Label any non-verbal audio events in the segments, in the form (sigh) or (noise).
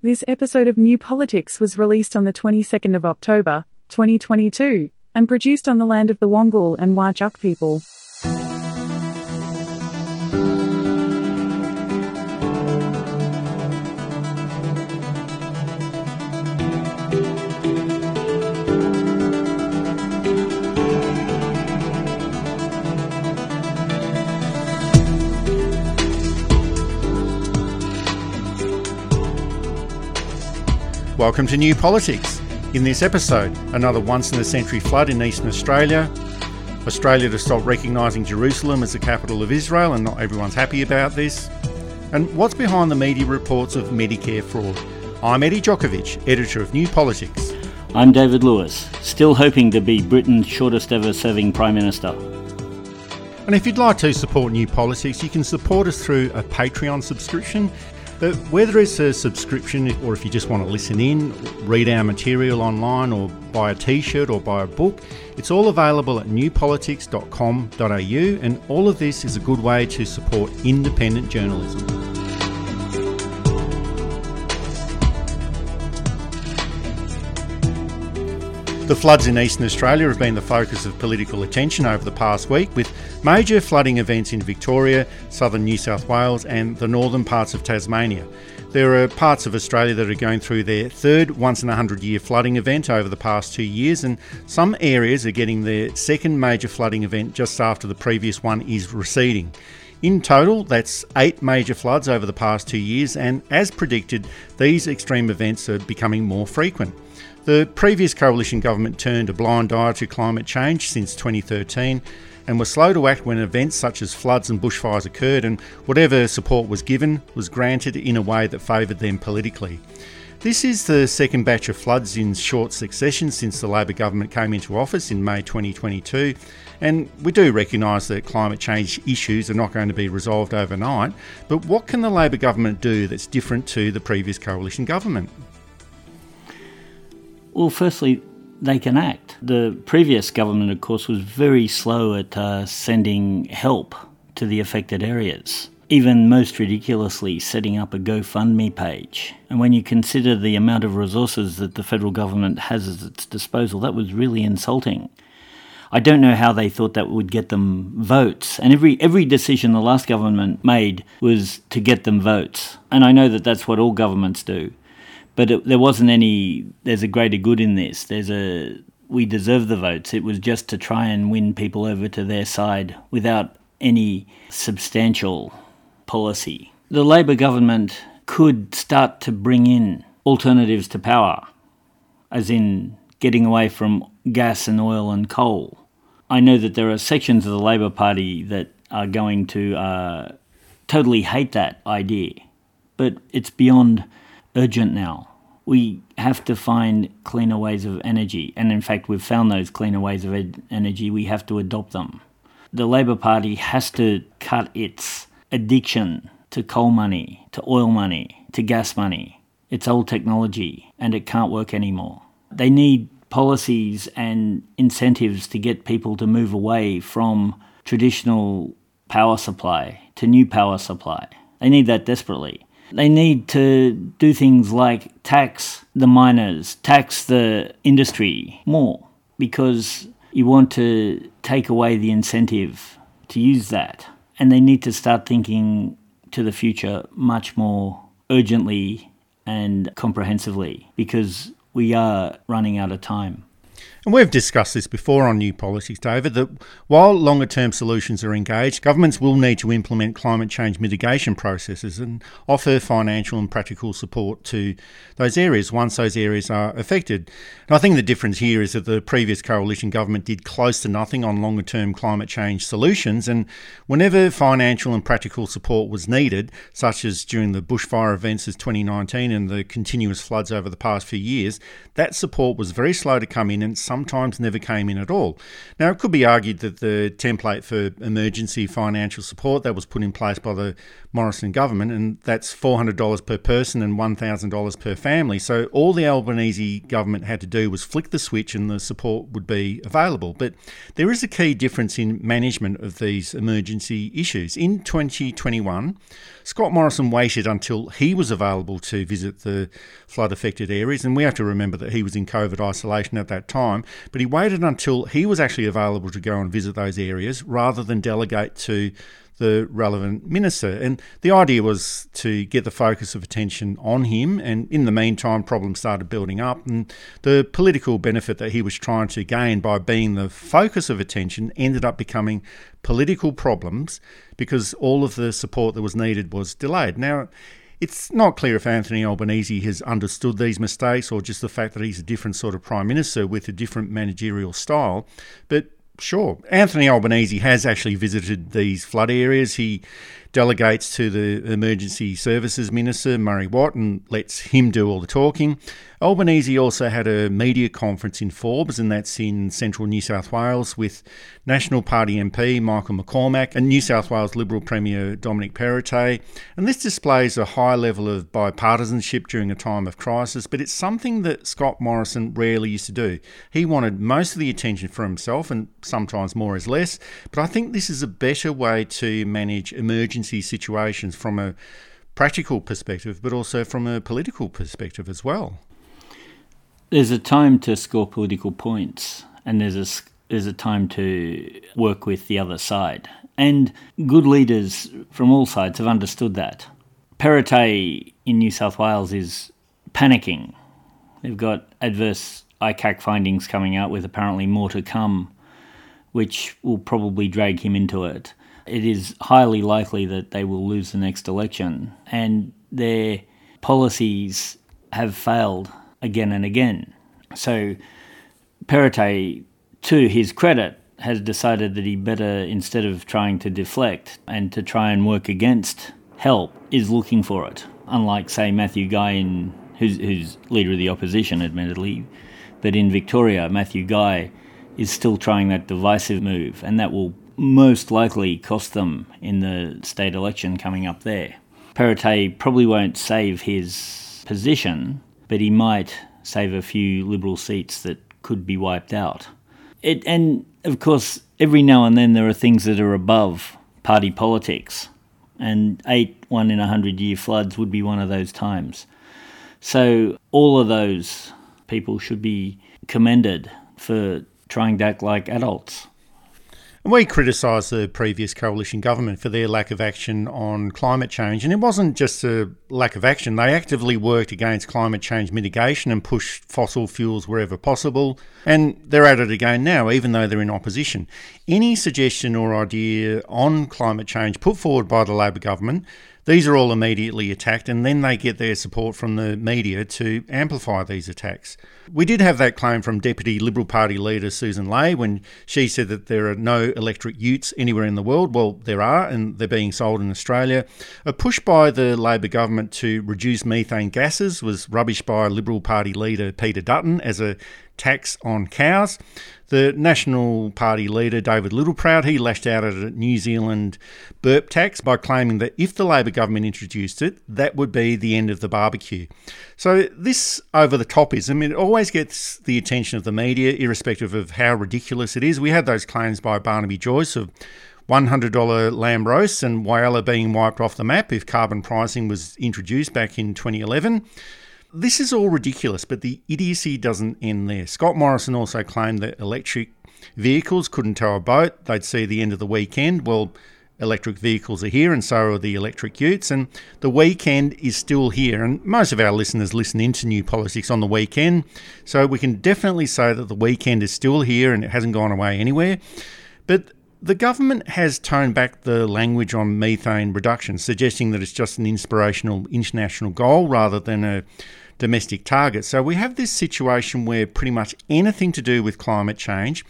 This episode of New Politics was released on the 22nd of October, 2022, and produced on the land of the Wangal and Whadjuk people. Welcome to New Politics. In this episode, another once in a century flood in eastern Australia, Australia to stop recognising Jerusalem as the capital of Israel, and not everyone's happy about this, and what's behind the media reports of Medicare fraud. I'm Eddie Djokovic, editor of New Politics. I'm David Lewis, still hoping to be Britain's shortest ever serving Prime Minister. And if you'd like to support New Politics, you can support us through a Patreon subscription. But whether it's a subscription or if you just want to listen in, read our material online, or buy a t shirt or buy a book, it's all available at newpolitics.com.au, and all of this is a good way to support independent journalism. The floods in eastern Australia have been the focus of political attention over the past week, with major flooding events in Victoria, southern New South Wales, and the northern parts of Tasmania. There are parts of Australia that are going through their third once in a hundred year flooding event over the past two years, and some areas are getting their second major flooding event just after the previous one is receding. In total, that's eight major floods over the past two years, and as predicted, these extreme events are becoming more frequent. The previous coalition government turned a blind eye to climate change since 2013 and were slow to act when events such as floods and bushfires occurred, and whatever support was given was granted in a way that favoured them politically. This is the second batch of floods in short succession since the Labor government came into office in May 2022, and we do recognise that climate change issues are not going to be resolved overnight. But what can the Labor government do that's different to the previous coalition government? Well, firstly, they can act. The previous government, of course, was very slow at uh, sending help to the affected areas. Even most ridiculously, setting up a GoFundMe page. And when you consider the amount of resources that the federal government has at its disposal, that was really insulting. I don't know how they thought that would get them votes. And every every decision the last government made was to get them votes. And I know that that's what all governments do but it, there wasn't any. There's a greater good in this. There's a we deserve the votes. It was just to try and win people over to their side without any substantial policy. The Labor government could start to bring in alternatives to power, as in getting away from gas and oil and coal. I know that there are sections of the Labor Party that are going to uh, totally hate that idea, but it's beyond urgent now we have to find cleaner ways of energy. And in fact, we've found those cleaner ways of ed- energy. We have to adopt them. The Labor Party has to cut its addiction to coal money, to oil money, to gas money. It's old technology and it can't work anymore. They need policies and incentives to get people to move away from traditional power supply to new power supply. They need that desperately. They need to do things like tax the miners, tax the industry more, because you want to take away the incentive to use that. And they need to start thinking to the future much more urgently and comprehensively because we are running out of time. And we've discussed this before on New Politics, David, that while longer term solutions are engaged, governments will need to implement climate change mitigation processes and offer financial and practical support to those areas once those areas are affected. And I think the difference here is that the previous coalition government did close to nothing on longer term climate change solutions. And whenever financial and practical support was needed, such as during the bushfire events of 2019 and the continuous floods over the past few years, that support was very slow to come in sometimes never came in at all. Now, it could be argued that the template for emergency financial support that was put in place by the Morrison government, and that's $400 per person and $1,000 per family. So all the Albanese government had to do was flick the switch and the support would be available. But there is a key difference in management of these emergency issues. In 2021, Scott Morrison waited until he was available to visit the flood affected areas, and we have to remember that he was in COVID isolation at that time, but he waited until he was actually available to go and visit those areas rather than delegate to the relevant minister. And the idea was to get the focus of attention on him. And in the meantime, problems started building up. And the political benefit that he was trying to gain by being the focus of attention ended up becoming political problems because all of the support that was needed was delayed. Now, it's not clear if Anthony Albanese has understood these mistakes or just the fact that he's a different sort of prime minister with a different managerial style. But Sure. Anthony Albanese has actually visited these flood areas. He delegates to the Emergency Services Minister, Murray Watt, and lets him do all the talking. Albanese also had a media conference in Forbes, and that's in central New South Wales, with National Party MP Michael McCormack and New South Wales Liberal Premier Dominic Perrottet. And this displays a high level of bipartisanship during a time of crisis, but it's something that Scott Morrison rarely used to do. He wanted most of the attention for himself, and sometimes more is less, but I think this is a better way to manage emergency situations from a practical perspective, but also from a political perspective as well. There's a time to score political points, and there's a there's a time to work with the other side. And good leaders from all sides have understood that. Perrottet in New South Wales is panicking. They've got adverse ICAC findings coming out with apparently more to come, which will probably drag him into it. It is highly likely that they will lose the next election, and their policies have failed again and again. So Perrottet, to his credit, has decided that he better, instead of trying to deflect and to try and work against help, is looking for it. Unlike, say, Matthew Guy, in, who's, who's leader of the opposition, admittedly, but in Victoria, Matthew Guy is still trying that divisive move, and that will most likely cost them in the state election coming up there. Perrottet probably won't save his position but he might save a few Liberal seats that could be wiped out. It, and of course, every now and then there are things that are above party politics, and eight one in a hundred year floods would be one of those times. So, all of those people should be commended for trying to act like adults. We criticised the previous coalition government for their lack of action on climate change. And it wasn't just a lack of action, they actively worked against climate change mitigation and pushed fossil fuels wherever possible. And they're at it again now, even though they're in opposition. Any suggestion or idea on climate change put forward by the Labor government these are all immediately attacked, and then they get their support from the media to amplify these attacks. We did have that claim from Deputy Liberal Party leader Susan Ley when she said that there are no electric utes anywhere in the world. Well, there are, and they're being sold in Australia. A push by the Labor government to reduce methane gases was rubbish by Liberal Party leader Peter Dutton as a tax on cows. The National Party leader, David Littleproud, he lashed out at a New Zealand burp tax by claiming that if the Labor government introduced it, that would be the end of the barbecue. So, this over the topism, it always gets the attention of the media, irrespective of how ridiculous it is. We had those claims by Barnaby Joyce of $100 lamb roasts and Whyalla being wiped off the map if carbon pricing was introduced back in 2011. This is all ridiculous, but the idiocy doesn't end there. Scott Morrison also claimed that electric vehicles couldn't tow a boat. They'd see the end of the weekend. Well, electric vehicles are here, and so are the electric utes. And the weekend is still here. And most of our listeners listen into new politics on the weekend. So we can definitely say that the weekend is still here and it hasn't gone away anywhere. But the government has toned back the language on methane reduction, suggesting that it's just an inspirational international goal rather than a domestic target. So we have this situation where pretty much anything to do with climate change,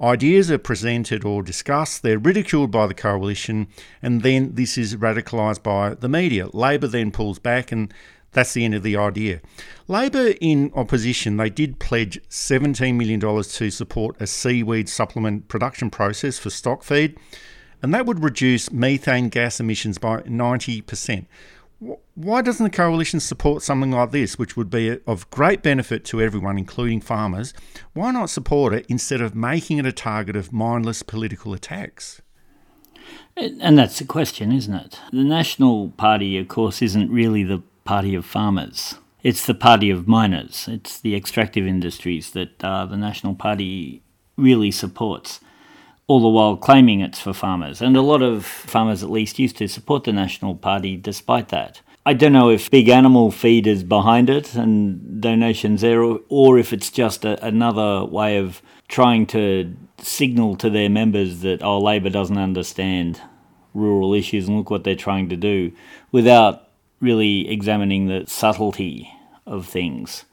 ideas are presented or discussed, they're ridiculed by the coalition, and then this is radicalised by the media. Labor then pulls back and that's the end of the idea. Labor in opposition, they did pledge $17 million to support a seaweed supplement production process for stock feed, and that would reduce methane gas emissions by 90%. Why doesn't the coalition support something like this, which would be of great benefit to everyone, including farmers? Why not support it instead of making it a target of mindless political attacks? And that's the question, isn't it? The National Party, of course, isn't really the party of farmers. It's the party of miners. It's the extractive industries that uh, the National Party really supports, all the while claiming it's for farmers. And a lot of farmers, at least, used to support the National Party despite that. I don't know if big animal feed is behind it and donations there, or, or if it's just a, another way of trying to signal to their members that, oh, Labor doesn't understand rural issues and look what they're trying to do without really examining the subtlety of things.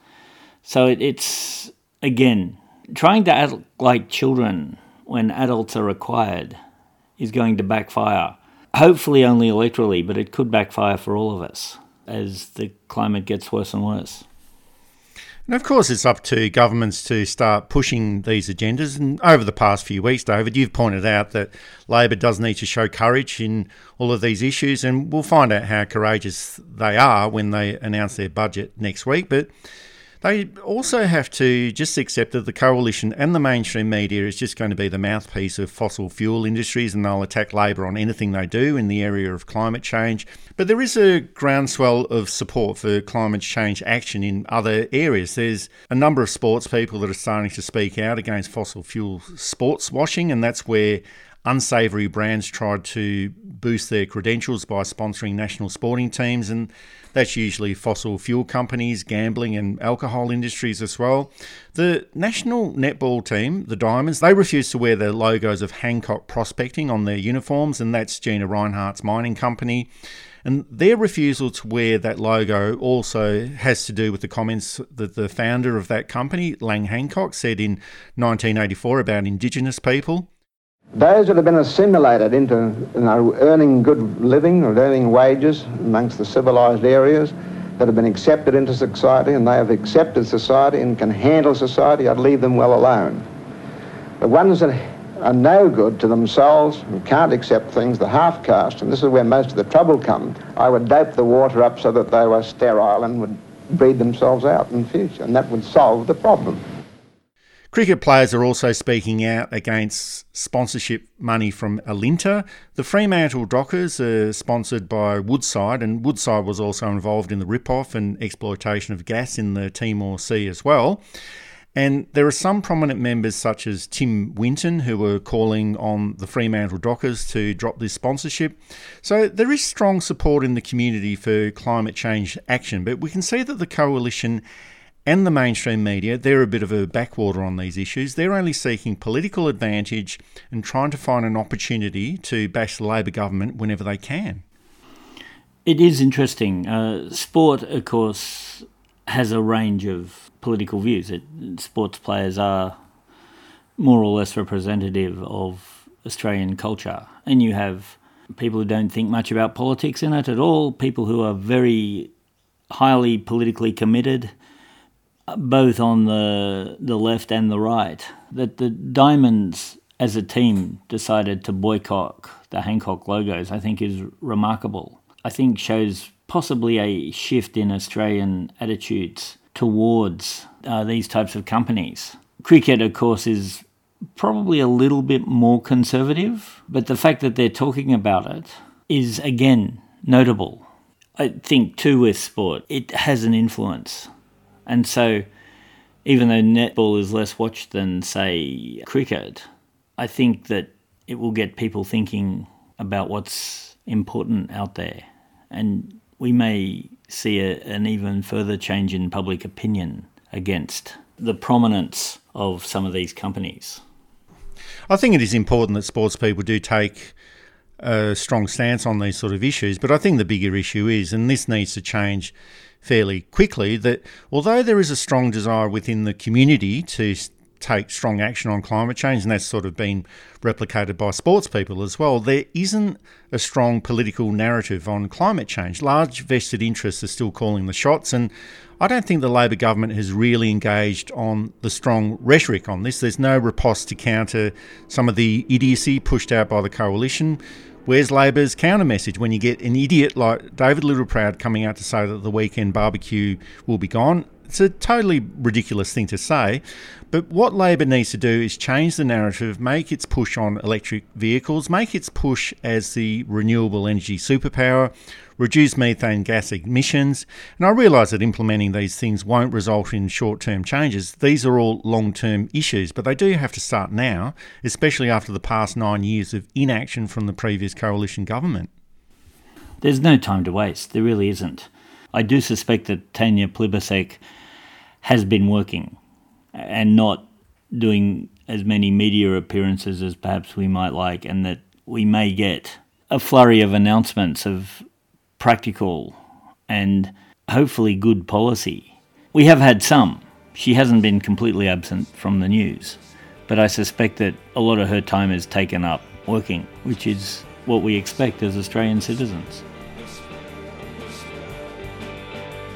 So it, it's, again, trying to act like children when adults are required is going to backfire. Hopefully, only electorally, but it could backfire for all of us as the climate gets worse and worse. And of course, it's up to governments to start pushing these agendas. And over the past few weeks, David, you've pointed out that Labor does need to show courage in all of these issues. And we'll find out how courageous they are when they announce their budget next week. But they also have to just accept that the coalition and the mainstream media is just going to be the mouthpiece of fossil fuel industries and they'll attack Labor on anything they do in the area of climate change. But there is a groundswell of support for climate change action in other areas. There's a number of sports people that are starting to speak out against fossil fuel sports washing, and that's where unsavoury brands tried to boost their credentials by sponsoring national sporting teams, and that's usually fossil fuel companies, gambling, and alcohol industries as well. The national netball team, the Diamonds, they refused to wear the logos of Hancock Prospecting on their uniforms, and that's Gina Rinehart's mining company. And their refusal to wear that logo also has to do with the comments that the founder of that company, Lang Hancock, said in 1984 about Indigenous people. Those that have been assimilated into you know, earning good living or earning wages amongst the civilised areas, that have been accepted into society and they have accepted society and can handle society, I'd leave them well alone. The ones that are no good to themselves and can't accept things, the half-caste, and this is where most of the trouble comes, I would dope the water up so that they were sterile and would breed themselves out in future, and that would solve the problem. Cricket players are also speaking out against sponsorship money from Alinta. The Fremantle Dockers are sponsored by Woodside, and Woodside was also involved in the rip-off and exploitation of gas in the Timor Sea as well. And there are some prominent members, such as Tim Winton, who are calling on the Fremantle Dockers to drop this sponsorship. So there is strong support in the community for climate change action, but we can see that the coalition and the mainstream media, they're a bit of a backwater on these issues. They're only seeking political advantage and trying to find an opportunity to bash the Labor government whenever they can. It is interesting. Uh, sport, of course, has a range of political views. It, sports players are more or less representative of Australian culture. And you have people who don't think much about politics in it at all, people who are very highly politically committed both on the the left and the right, that the Diamonds as a team decided to boycott the Hancock logos, I think is remarkable. I think shows possibly a shift in Australian attitudes towards uh, these types of companies. Cricket, of course, is probably a little bit more conservative, but the fact that they're talking about it is again notable. I think too with sport, it has an influence. And so, even though netball is less watched than, say, cricket, I think that it will get people thinking about what's important out there. And we may see a, an even further change in public opinion against the prominence of some of these companies. I think it is important that sports people do take a strong stance on these sort of issues, but I think the bigger issue is, and this needs to change fairly quickly that although there is a strong desire within the community to take strong action on climate change, and that's sort of been replicated by sports people as well. There isn't a strong political narrative on climate change. Large vested interests are still calling the shots, and I don't think the Labor government has really engaged on the strong rhetoric on this. There's no riposte to counter some of the idiocy pushed out by the coalition. Where's Labor's counter message when you get an idiot like David Littleproud coming out to say that the weekend barbecue will be gone? It's a totally ridiculous thing to say, but what Labor needs to do is change the narrative, make its push on electric vehicles, make its push as the renewable energy superpower, reduce methane gas emissions. And I realise that implementing these things won't result in short term changes. These are all long term issues, but they do have to start now, especially after the past nine years of inaction from the previous coalition government. There's no time to waste, there really isn't. I do suspect that Tanya Plibersek has been working and not doing as many media appearances as perhaps we might like, and that we may get a flurry of announcements of practical and hopefully good policy. We have had some. She hasn't been completely absent from the news, but I suspect that a lot of her time is taken up working, which is what we expect as Australian citizens.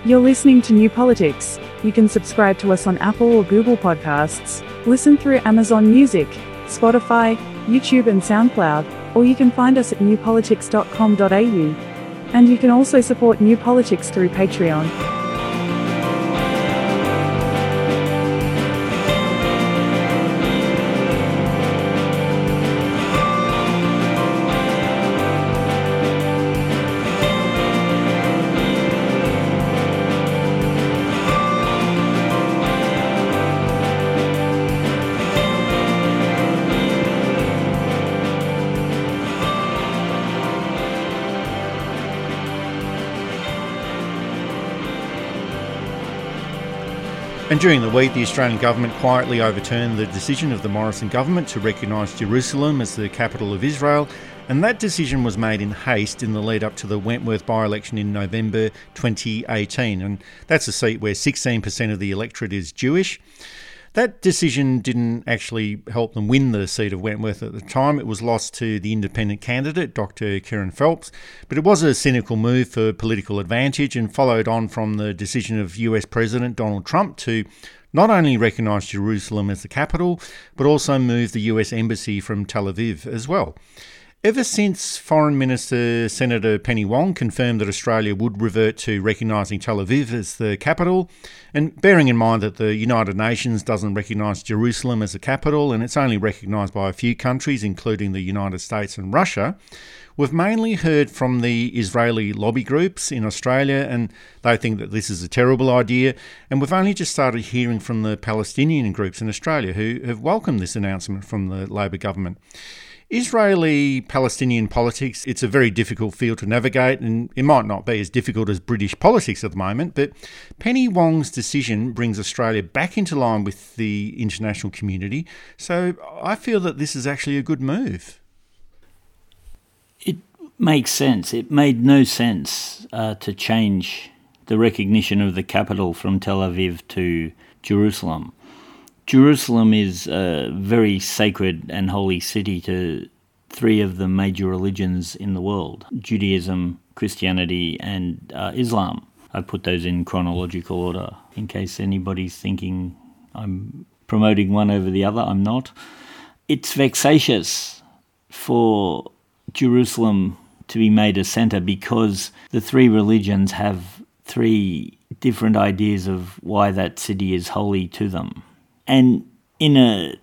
You're listening to New Politics. You can subscribe to us on Apple or Google Podcasts, listen through Amazon Music, Spotify, YouTube, and SoundCloud, or you can find us at newpolitics.com.au. And you can also support New Politics through Patreon. And during the week, the Australian government quietly overturned the decision of the Morrison government to recognise Jerusalem as the capital of Israel, and that decision was made in haste in the lead up to the Wentworth by election in November 2018. And that's a seat where 16% of the electorate is Jewish. That decision didn't actually help them win the seat of Wentworth at the time. It was lost to the independent candidate, Dr. Kerryn Phelps, but it was a cynical move for political advantage and followed on from the decision of US President Donald Trump to not only recognise Jerusalem as the capital, but also move the US Embassy from Tel Aviv as well. Ever since Foreign Minister Senator Penny Wong confirmed that Australia would revert to recognising Tel Aviv as the capital, and bearing in mind that the United Nations doesn't recognise Jerusalem as a capital and it's only recognised by a few countries, including the United States and Russia, we've mainly heard from the Israeli lobby groups in Australia, and they think that this is a terrible idea. And we've only just started hearing from the Palestinian groups in Australia who have welcomed this announcement from the Labor government. Israeli Palestinian politics, it's a very difficult field to navigate, and it might not be as difficult as British politics at the moment, but Penny Wong's decision brings Australia back into line with the international community. So I feel that this is actually a good move. It makes sense. It made no sense uh, to change the recognition of the capital from Tel Aviv to Jerusalem. Jerusalem is a very sacred and holy city to three of the major religions in the world Judaism, Christianity, and uh, Islam. I put those in chronological order in case anybody's thinking I'm promoting one over the other. I'm not. It's vexatious for Jerusalem to be made a centre because the three religions have three different ideas of why that city is holy to them. And in a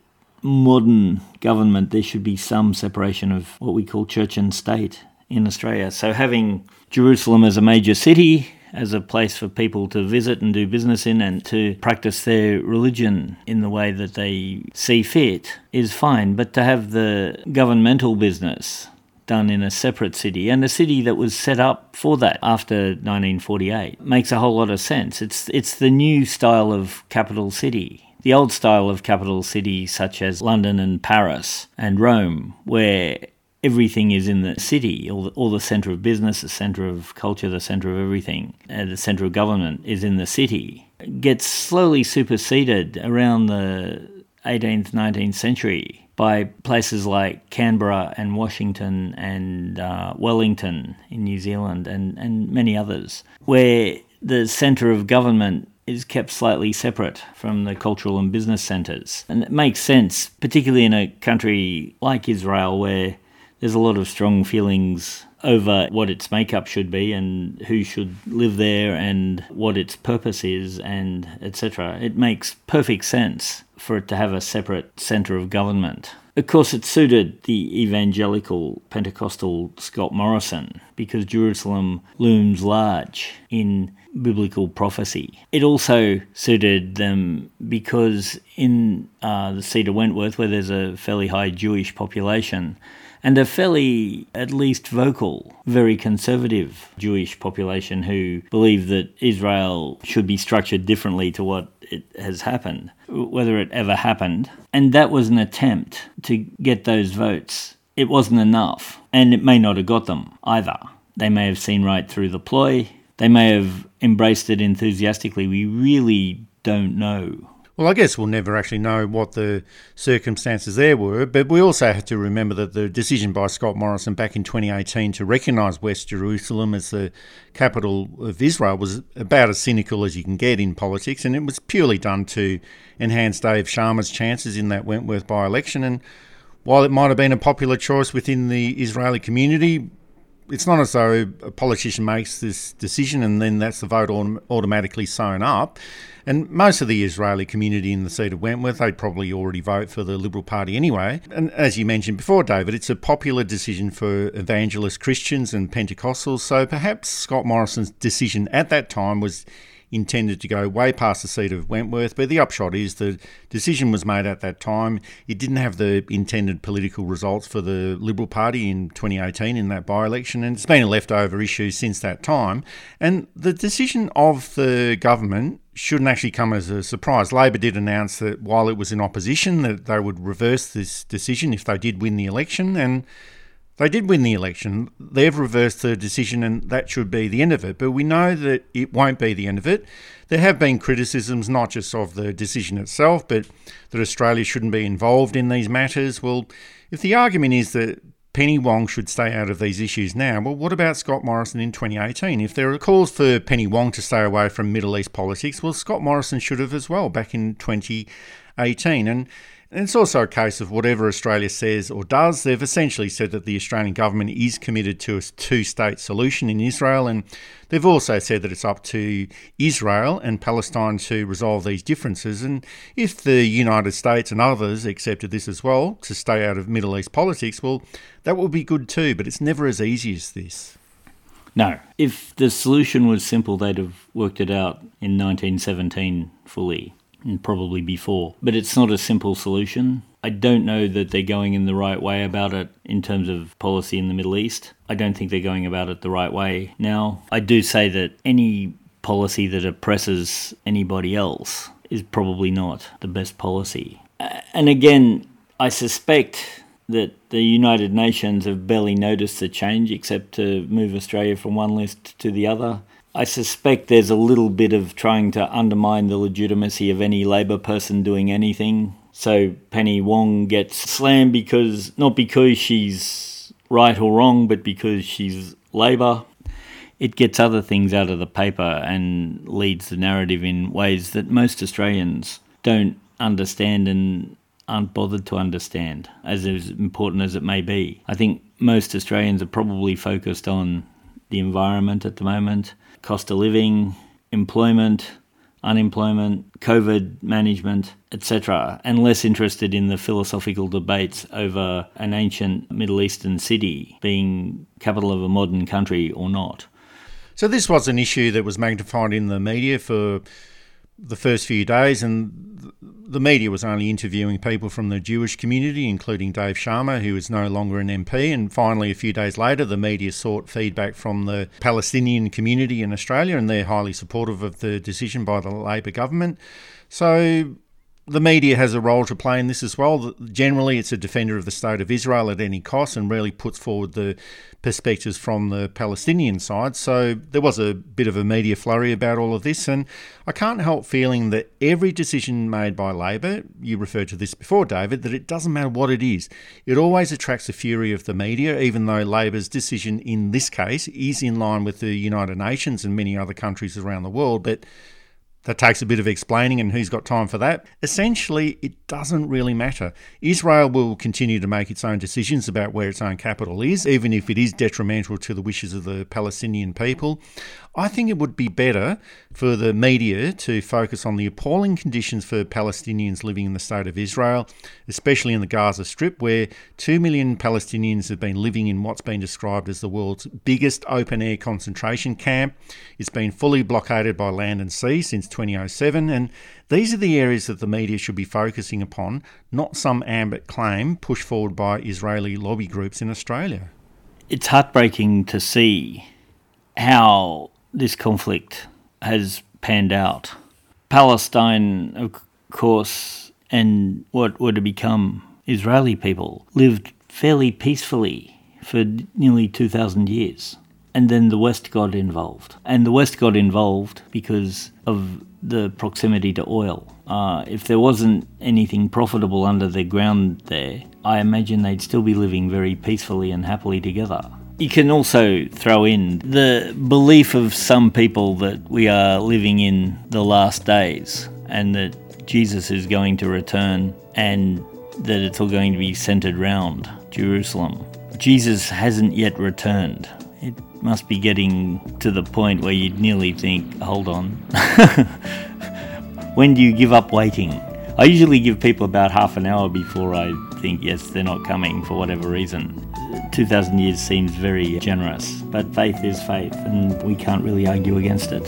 modern government, there should be some separation of what we call church and state in Australia. So having Jerusalem as a major city, as a place for people to visit and do business in and to practice their religion in the way that they see fit is fine. But to have the governmental business done in a separate city and a city that was set up for that after 1948 makes a whole lot of sense. It's it's the new style of capital city the old style of capital cities such as London and Paris and Rome, where everything is in the city, all the, all the centre of business, the centre of culture, the centre of everything, and the centre of government is in the city, gets slowly superseded around the 18th, 19th century by places like Canberra and Washington and uh, Wellington in New Zealand and, and many others, where the centre of government is kept slightly separate from the cultural and business centres. And it makes sense, particularly in a country like Israel where there's a lot of strong feelings over what its makeup should be and who should live there and what its purpose is and etc. It makes perfect sense for it to have a separate centre of government. Of course, it suited the evangelical Pentecostal Scott Morrison because Jerusalem looms large in biblical prophecy. It also suited them because in uh, the of Wentworth, where there's a fairly high Jewish population, and a fairly, at least vocal, very conservative Jewish population who believe that Israel should be structured differently to what it has happened, whether it ever happened. And that was an attempt to get those votes. It wasn't enough, and it may not have got them either. They may have seen right through the ploy, they may have embraced it enthusiastically. We really don't know. Well, I guess we'll never actually know what the circumstances there were, but we also have to remember that the decision by Scott Morrison back in 2018 to recognise West Jerusalem as the capital of Israel was about as cynical as you can get in politics, and it was purely done to enhance Dave Sharma's chances in that Wentworth by election. And while it might have been a popular choice within the Israeli community, it's not as though a politician makes this decision and then that's the vote automatically sewn up. And most of the Israeli community in the seat of Wentworth, they'd probably already vote for the Liberal Party anyway. And as you mentioned before, David, it's a popular decision for evangelist Christians and Pentecostals. So perhaps Scott Morrison's decision at that time was intended to go way past the seat of Wentworth, but the upshot is the decision was made at that time. It didn't have the intended political results for the Liberal Party in 2018 in that by election, and it's been a leftover issue since that time. And the decision of the government shouldn't actually come as a surprise. Labor did announce that while it was in opposition, that they would reverse this decision if they did win the election, and they did win the election. They've reversed the decision, and that should be the end of it. But we know that it won't be the end of it. There have been criticisms, not just of the decision itself, but that Australia shouldn't be involved in these matters. Well, if the argument is that Penny Wong should stay out of these issues now. Well, what about Scott Morrison in 2018? If there are calls for Penny Wong to stay away from Middle East politics, well, Scott Morrison should have as well back in 2018. And and it's also a case of whatever Australia says or does, they've essentially said that the Australian government is committed to a two state solution in Israel. And they've also said that it's up to Israel and Palestine to resolve these differences. And if the United States and others accepted this as well, to stay out of Middle East politics, well, that would be good too. But it's never as easy as this. No. If the solution was simple, they'd have worked it out in 1917 fully and probably before. But it's not a simple solution. I don't know that they're going in the right way about it in terms of policy in the Middle East. I don't think they're going about it the right way now. I do say that any policy that oppresses anybody else is probably not the best policy. And again, I suspect that the United Nations have barely noticed the change except to move Australia from one list to the other. I suspect there's a little bit of trying to undermine the legitimacy of any Labor person doing anything. So Penny Wong gets slammed because not because she's right or wrong, but because she's Labor. It gets other things out of the paper and leads the narrative in ways that most Australians don't understand and aren't bothered to understand, as important as it may be. I think most Australians are probably focused on the environment at the moment, cost of living, employment, unemployment, COVID management, etc., and less interested in the philosophical debates over an ancient Middle Eastern city being capital of a modern country or not. So, this was an issue that was magnified in the media for the first few days, and the media was only interviewing people from the Jewish community, including Dave Sharma, who is no longer an MP. And finally, a few days later, the media sought feedback from the Palestinian community in Australia, and they're highly supportive of the decision by the Labor government. So the media has a role to play in this as well. Generally, it's a defender of the state of Israel at any cost and rarely puts forward the perspectives from the Palestinian side. So there was a bit of a media flurry about all of this, and I can't help feeling that every decision made by Labor, you referred to this before, David, that it doesn't matter what it is, it always attracts the fury of the media, even though Labor's decision in this case is in line with the United Nations and many other countries around the world. But that takes a bit of explaining, and who's got time for that? Essentially, it doesn't really matter. Israel will continue to make its own decisions about where its own capital is, even if it is detrimental to the wishes of the Palestinian people. I think it would be better for the media to focus on the appalling conditions for Palestinians living in the state of Israel, especially in the Gaza Strip, where 2 million Palestinians have been living in what's been described as the world's biggest open air concentration camp. It's been fully blockaded by land and sea since 2007, and these are the areas that the media should be focusing upon, not some ambit claim pushed forward by Israeli lobby groups in Australia. It's heartbreaking to see how this conflict has panned out. Palestine, of course, and what were to become Israeli people lived fairly peacefully for nearly 2,000 years. And then the West got involved. And the West got involved because of the proximity to oil. Uh, if there wasn't anything profitable under the ground there, I imagine they'd still be living very peacefully and happily together. You can also throw in the belief of some people that we are living in the last days and that Jesus is going to return and that it's all going to be centered round Jerusalem. Jesus hasn't yet returned. It must be getting to the point where you'd nearly think, hold on. (laughs) when do you give up waiting? I usually give people about half an hour before I think, yes, they're not coming for whatever reason. 2,000 years seems very generous, but faith is faith, and we can't really argue against it.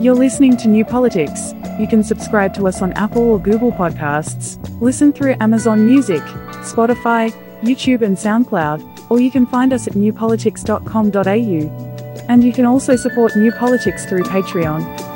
You're listening to New Politics. You can subscribe to us on Apple or Google Podcasts, listen through Amazon Music, Spotify, YouTube, and SoundCloud, or you can find us at newpolitics.com.au. And you can also support New Politics through Patreon.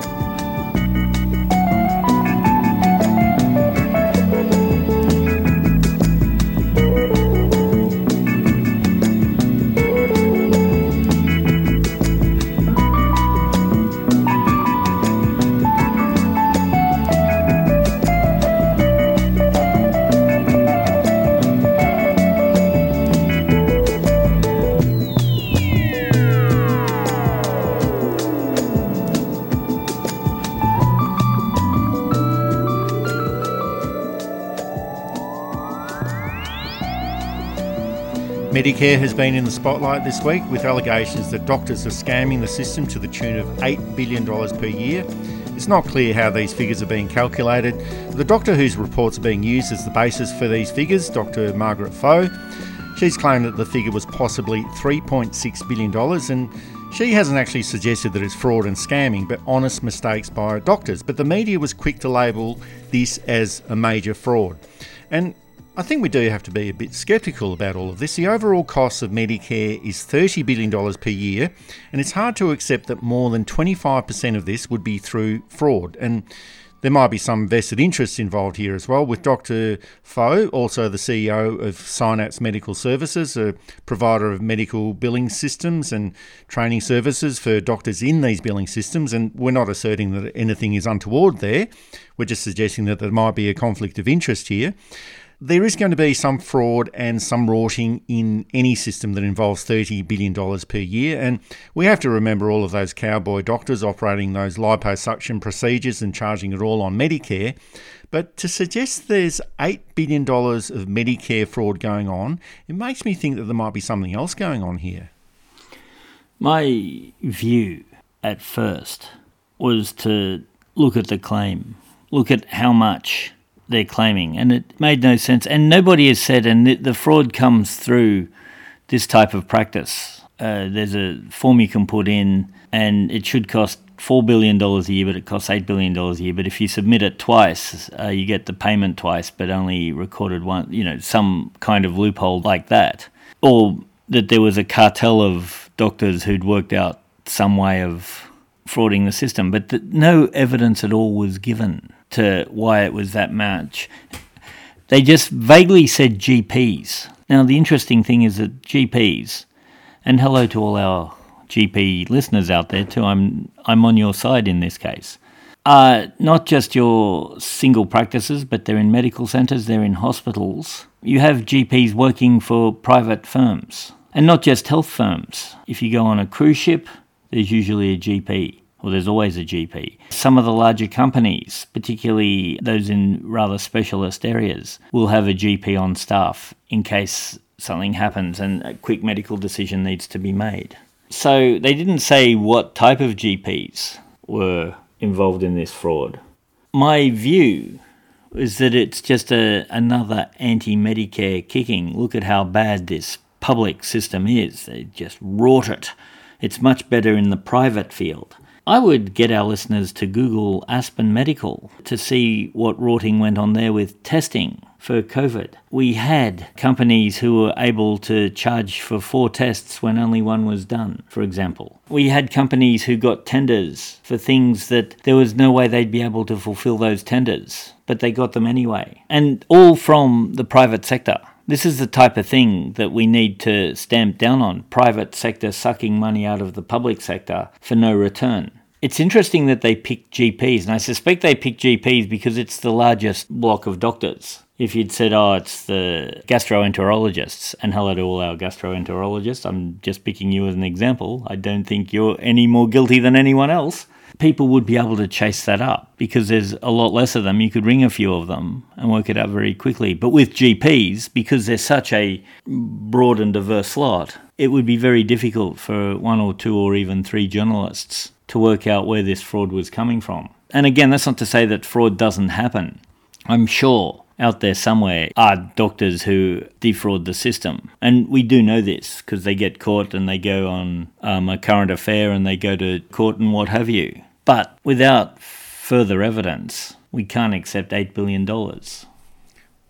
Medicare has been in the spotlight this week with allegations that doctors are scamming the system to the tune of $8 billion per year. It's not clear how these figures are being calculated. The doctor whose reports are being used as the basis for these figures, Dr. Margaret Faux, she's claimed that the figure was possibly $3.6 billion and she hasn't actually suggested that it's fraud and scamming, but honest mistakes by doctors. But the media was quick to label this as a major fraud. And I think we do have to be a bit sceptical about all of this. The overall cost of Medicare is $30 billion per year, and it's hard to accept that more than 25% of this would be through fraud. And there might be some vested interests involved here as well, with Dr. Faux, also the CEO of Synapse Medical Services, a provider of medical billing systems and training services for doctors in these billing systems. And we're not asserting that anything is untoward there, we're just suggesting that there might be a conflict of interest here there is going to be some fraud and some rorting in any system that involves $30 billion per year. And we have to remember all of those cowboy doctors operating those liposuction procedures and charging it all on Medicare. But to suggest there's $8 billion of Medicare fraud going on, it makes me think that there might be something else going on here. My view at first was to look at the claim, look at how much they're claiming, and it made no sense. And nobody has said, and the, the fraud comes through this type of practice. Uh, there's a form you can put in, and it should cost four billion dollars a year, but it costs eight billion dollars a year. But if you submit it twice, uh, you get the payment twice, but only recorded one. You know, some kind of loophole like that, or that there was a cartel of doctors who'd worked out some way of frauding the system, but the, no evidence at all was given to why it was that much. They just vaguely said GPs. Now, the interesting thing is that GPs, and hello to all our GP listeners out there too, I'm, I'm on your side in this case, are not just your single practices, but they're in medical centres, they're in hospitals. You have GPs working for private firms, and not just health firms. If you go on a cruise ship, there's usually a GP, or there's always a GP. Some of the larger companies, particularly those in rather specialist areas, will have a GP on staff in case something happens and a quick medical decision needs to be made. So they didn't say what type of GPs were involved in this fraud. My view is that it's just a, another anti Medicare kicking. Look at how bad this public system is. They just wrought it it's much better in the private field. I would get our listeners to Google Aspen Medical to see what rorting went on there with testing for COVID. We had companies who were able to charge for four tests when only one was done, for example. We had companies who got tenders for things that there was no way they'd be able to fulfill those tenders, but they got them anyway. And all from the private sector. This is the type of thing that we need to stamp down on private sector sucking money out of the public sector for no return. It's interesting that they picked GPs, and I suspect they picked GPs because it's the largest block of doctors. If you'd said, oh, it's the gastroenterologists, and hello to all our gastroenterologists, I'm just picking you as an example. I don't think you're any more guilty than anyone else people would be able to chase that up because there's a lot less of them. You could ring a few of them and work it out very quickly. But with GPs, because they're such a broad and diverse lot, it would be very difficult for one or two or even three journalists to work out where this fraud was coming from. And again, that's not to say that fraud doesn't happen. I'm sure out there somewhere are doctors who defraud the system. And we do know this because they get caught and they go on um, a current affair and they go to court and what have you. But without further evidence, we can't accept $8 billion.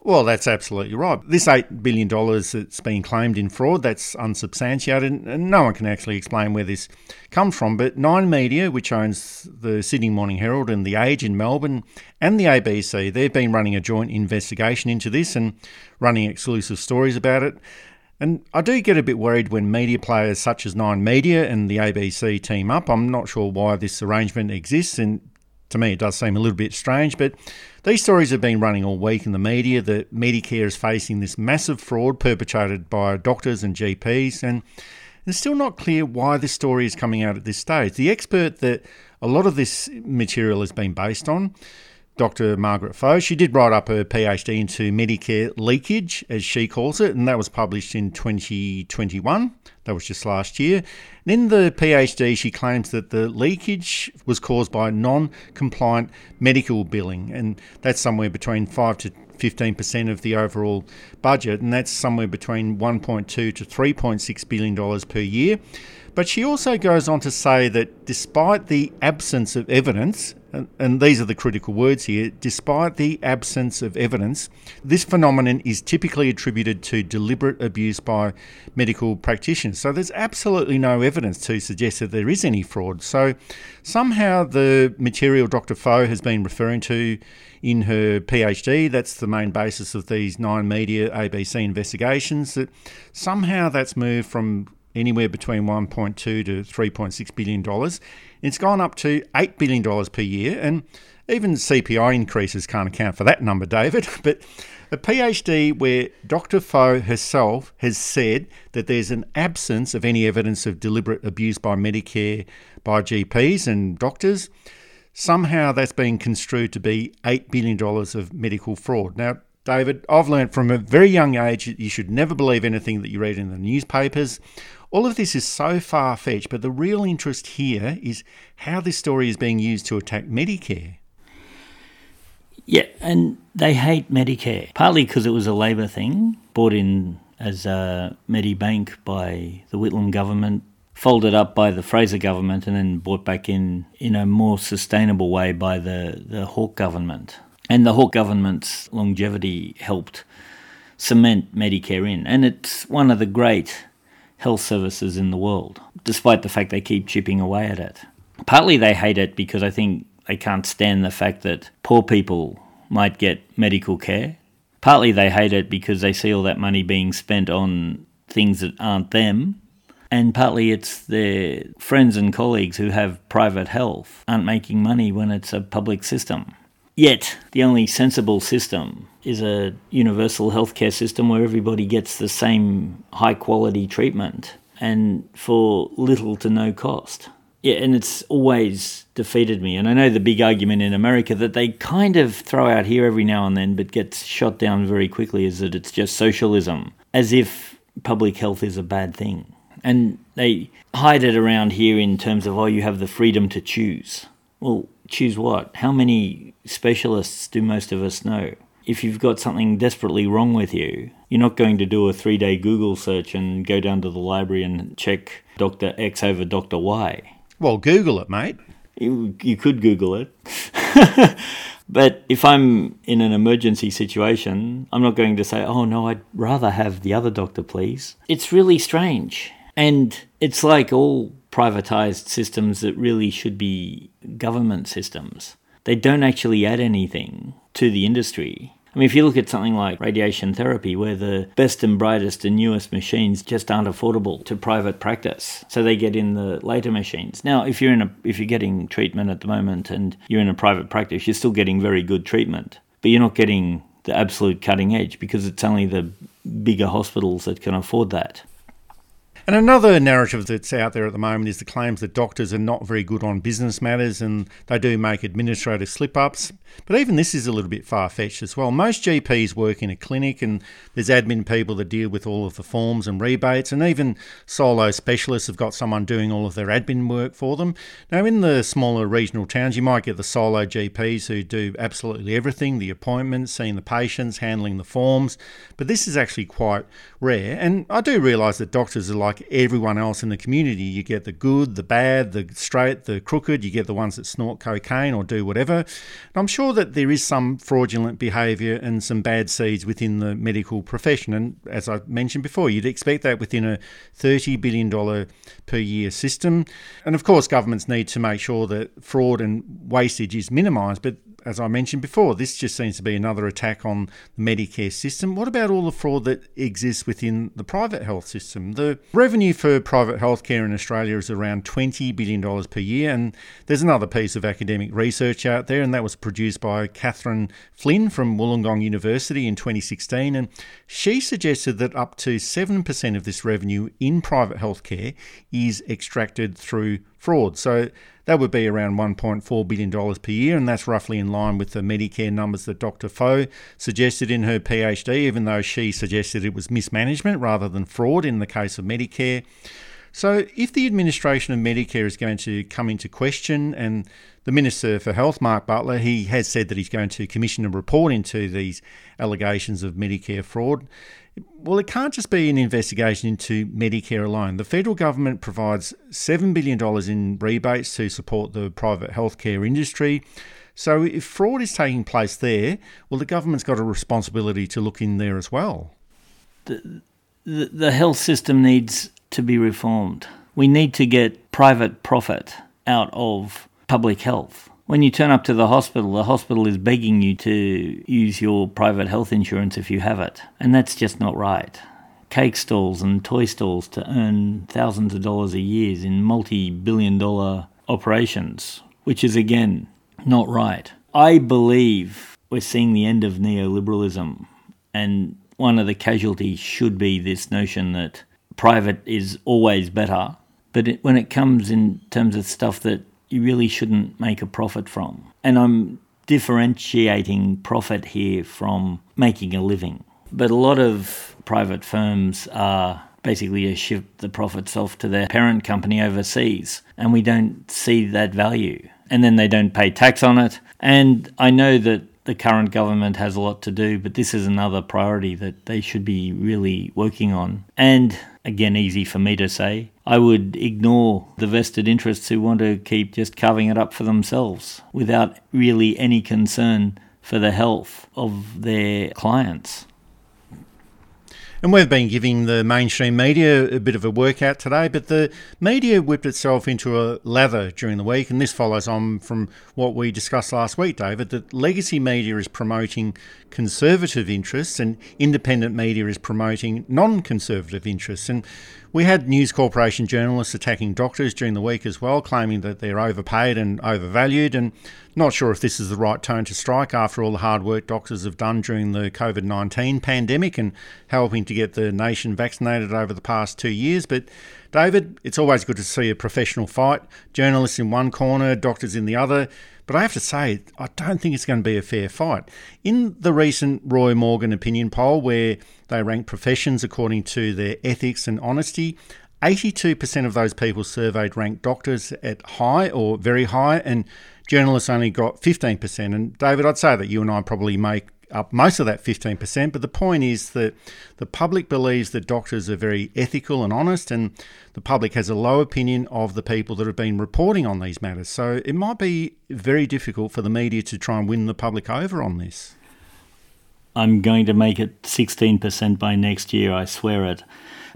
Well, that's absolutely right. This $8 billion that's been claimed in fraud, that's unsubstantiated, and no one can actually explain where this comes from. But Nine Media, which owns the Sydney Morning Herald and The Age in Melbourne, and the ABC, they've been running a joint investigation into this and running exclusive stories about it. And I do get a bit worried when media players such as Nine Media and the ABC team up. I'm not sure why this arrangement exists, and to me, it does seem a little bit strange, but these stories have been running all week in the media that Medicare is facing this massive fraud perpetrated by doctors and GPs, and it's still not clear why this story is coming out at this stage. The expert that a lot of this material has been based on Dr. Margaret Faux. She did write up her PhD into Medicare leakage, as she calls it, and that was published in 2021. That was just last year. And in the PhD, she claims that the leakage was caused by non compliant medical billing, and that's somewhere between 5 to 15% of the overall budget, and that's somewhere between 1.2 to 3.6 billion dollars per year. But she also goes on to say that despite the absence of evidence, and, and, these are the critical words here, despite the absence of evidence, this phenomenon is typically attributed to deliberate abuse by medical practitioners. So there's absolutely no evidence to suggest that there is any fraud. So somehow the material Dr. Faux has been referring to in her PhD, that's the main basis of these nine media ABC investigations, that somehow that's moved from anywhere between 1.2 to 3.6 billion dollars. It's gone up to 8 billion dollars per year, and even CPI increases can't account for that number, David. (laughs) But a PhD where Dr. Faux herself has said that there's an absence of any evidence of deliberate abuse by Medicare by GPs and doctors. Somehow that's been construed to be $8 billion of medical fraud. Now, David, I've learned from a very young age that you should never believe anything that you read in the newspapers all of this is so far fetched, but the real interest here is how this story is being used to attack Medicare. Yeah, and they hate Medicare, partly because it was a Labor thing, brought in as a Medibank by the Whitlam government, folded up by the Fraser government, and then brought back in in a more sustainable way by the, the Hawke government. And the Hawke government's longevity helped cement Medicare in. And it's one of the great health services in the world, despite the fact they keep chipping away at it. Partly they hate it because I think they can't stand the fact that poor people might get medical care. Partly they hate it because they see all that money being spent on things that aren't them. And partly it's their friends and colleagues who have private health aren't making money when it's a public system. Yet, the only sensible system is a universal healthcare system where everybody gets the same high quality treatment and for little to no cost. Yeah, and it's always defeated me. And I know the big argument in America that they kind of throw out here every now and then, but gets shot down very quickly, is that it's just socialism, as if public health is a bad thing. And they hide it around here in terms of, oh, you have the freedom to choose. Well, choose what? How many specialists do most of us know? If you've got something desperately wrong with you, you're not going to do a three day Google search and go down to the library and check Dr. X over Dr. Y well, Google it, mate. You, you could Google it. (laughs) but if I'm in an emergency situation, I'm not going to say, oh no, I'd rather have the other doctor, please. It's really strange. And it's like all privatized systems that really should be government systems. They don't actually add anything to the industry. I mean, if you look at something like radiation therapy, where the best and brightest and newest machines just aren't affordable to private practice, so they get in the later machines. Now, if you're in a if you're getting treatment at the moment and you're in a private practice, you're still getting very good treatment, but you're not getting the absolute cutting edge because it's only the bigger hospitals that can afford that. And another narrative that's out there at the moment is the claims that doctors are not very good on business matters and they do make administrative slip ups. But even this is a little bit far fetched as well. Most GPs work in a clinic and there's admin people that deal with all of the forms and rebates, and even solo specialists have got someone doing all of their admin work for them. Now, in the smaller regional towns, you might get the solo GPs who do absolutely everything the appointments, seeing the patients, handling the forms, but this is actually quite rare. And I do realise that doctors are like everyone else in the community. You get the good, the bad, the straight, the crooked. You get the ones that snort cocaine or do whatever. And I'm sure that there is some fraudulent behaviour and some bad seeds within the medical profession. And as I mentioned before, you'd expect that within a $30 billion per year system. And of course, governments need to make sure that fraud and wastage is minimised. But as I mentioned before, this just seems to be another attack on the Medicare system. What about all the fraud that exists within the private health system? The revenue for private healthcare in Australia is around $20 billion per year, and there's another piece of academic research out there, and that was produced by Catherine Flynn from Wollongong University in 2016, and she suggested that up to 7% of this revenue in private healthcare is extracted through fraud. So that would be around $1.4 billion per year, and that's roughly in line with the Medicare numbers that Dr. Faux suggested in her PhD, even though she suggested it was mismanagement rather than fraud in the case of Medicare. So, if the administration of Medicare is going to come into question, and the Minister for Health, Mark Butler, he has said that he's going to commission a report into these allegations of Medicare fraud. Well, it can't just be an investigation into Medicare alone. The federal government provides $7 billion in rebates to support the private healthcare industry. So, if fraud is taking place there, well, the government's got a responsibility to look in there as well. The, the, the health system needs to be reformed. We need to get private profit out of public health. When you turn up to the hospital, the hospital is begging you to use your private health insurance if you have it. And that's just not right. Cake stalls and toy stalls to earn thousands of dollars a year in multi billion dollar operations, which is again not right. I believe we're seeing the end of neoliberalism, and one of the casualties should be this notion that private is always better. But it, when it comes in terms of stuff that you really shouldn't make a profit from. And I'm differentiating profit here from making a living. But a lot of private firms are basically ship the profits off to their parent company overseas, and we don't see that value. And then they don't pay tax on it. And I know that the current government has a lot to do, but this is another priority that they should be really working on. And again, easy for me to say, I would ignore the vested interests who want to keep just carving it up for themselves without really any concern for the health of their clients. And we've been giving the mainstream media a bit of a workout today, but the media whipped itself into a lather during the week, and this follows on from what we discussed last week, David, that legacy media is promoting conservative interests and independent media is promoting non conservative interests. And we had News Corporation journalists attacking doctors during the week as well, claiming that they're overpaid and overvalued. And not sure if this is the right tone to strike after all the hard work doctors have done during the COVID 19 pandemic and helping to get the nation vaccinated over the past two years. But David, it's always good to see a professional fight. Journalists in one corner, doctors in the other. But I have to say, I don't think it's going to be a fair fight. In the recent Roy Morgan opinion poll, where they ranked professions according to their ethics and honesty, 82% of those people surveyed ranked doctors at high or very high, and journalists only got 15%. And David, I'd say that you and I probably make up most of that 15%. But the point is that the public believes that doctors are very ethical and honest, and the public has a low opinion of the people that have been reporting on these matters. So it might be very difficult for the media to try and win the public over on this. I'm going to make it 16% by next year, I swear it.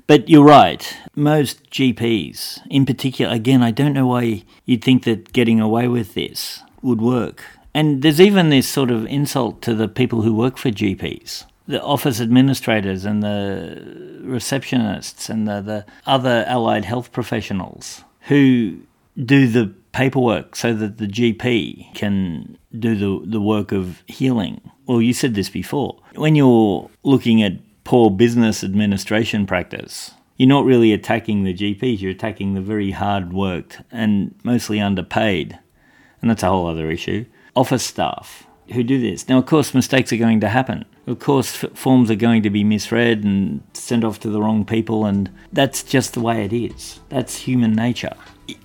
But you're right. Most GPs, in particular, again, I don't know why you'd think that getting away with this would work. And there's even this sort of insult to the people who work for GPs the office administrators and the receptionists and the, the other allied health professionals who do the paperwork so that the GP can do the, the work of healing. Well, you said this before. When you're looking at poor business administration practice, you're not really attacking the GPs, you're attacking the very hard worked and mostly underpaid. And that's a whole other issue office staff who do this. Now, of course, mistakes are going to happen. Of course, f- forms are going to be misread and sent off to the wrong people, and that's just the way it is. That's human nature.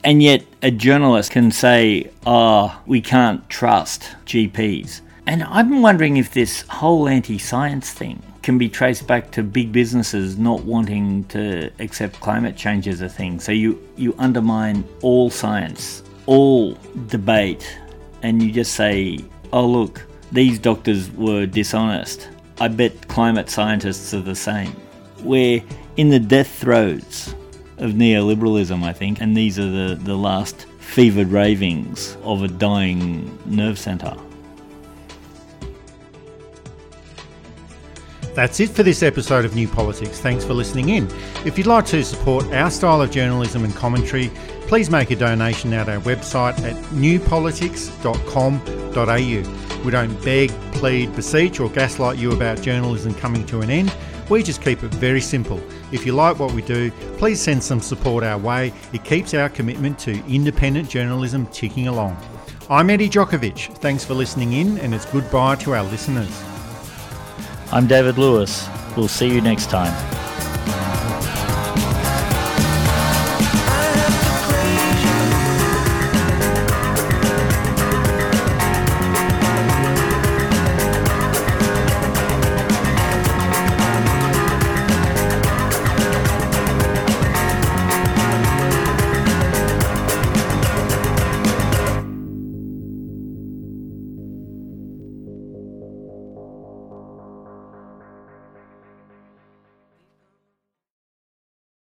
And yet, a journalist can say, oh, we can't trust GPs. And I'm wondering if this whole anti science thing can be traced back to big businesses not wanting to accept climate change as a thing. So you, you undermine all science, all debate, and you just say, oh, look, these doctors were dishonest. I bet climate scientists are the same. We're in the death throes of neoliberalism, I think, and these are the, the last fevered ravings of a dying nerve centre. That's it for this episode of New Politics. Thanks for listening in. If you'd like to support our style of journalism and commentary, please make a donation at our website at newpolitics.com.au. We don't beg, plead, beseech, or gaslight you about journalism coming to an end. We just keep it very simple. If you like what we do, please send some support our way. It keeps our commitment to independent journalism ticking along. I'm Eddie Djokovic. Thanks for listening in, and it's goodbye to our listeners. I'm David Lewis. We'll see you next time.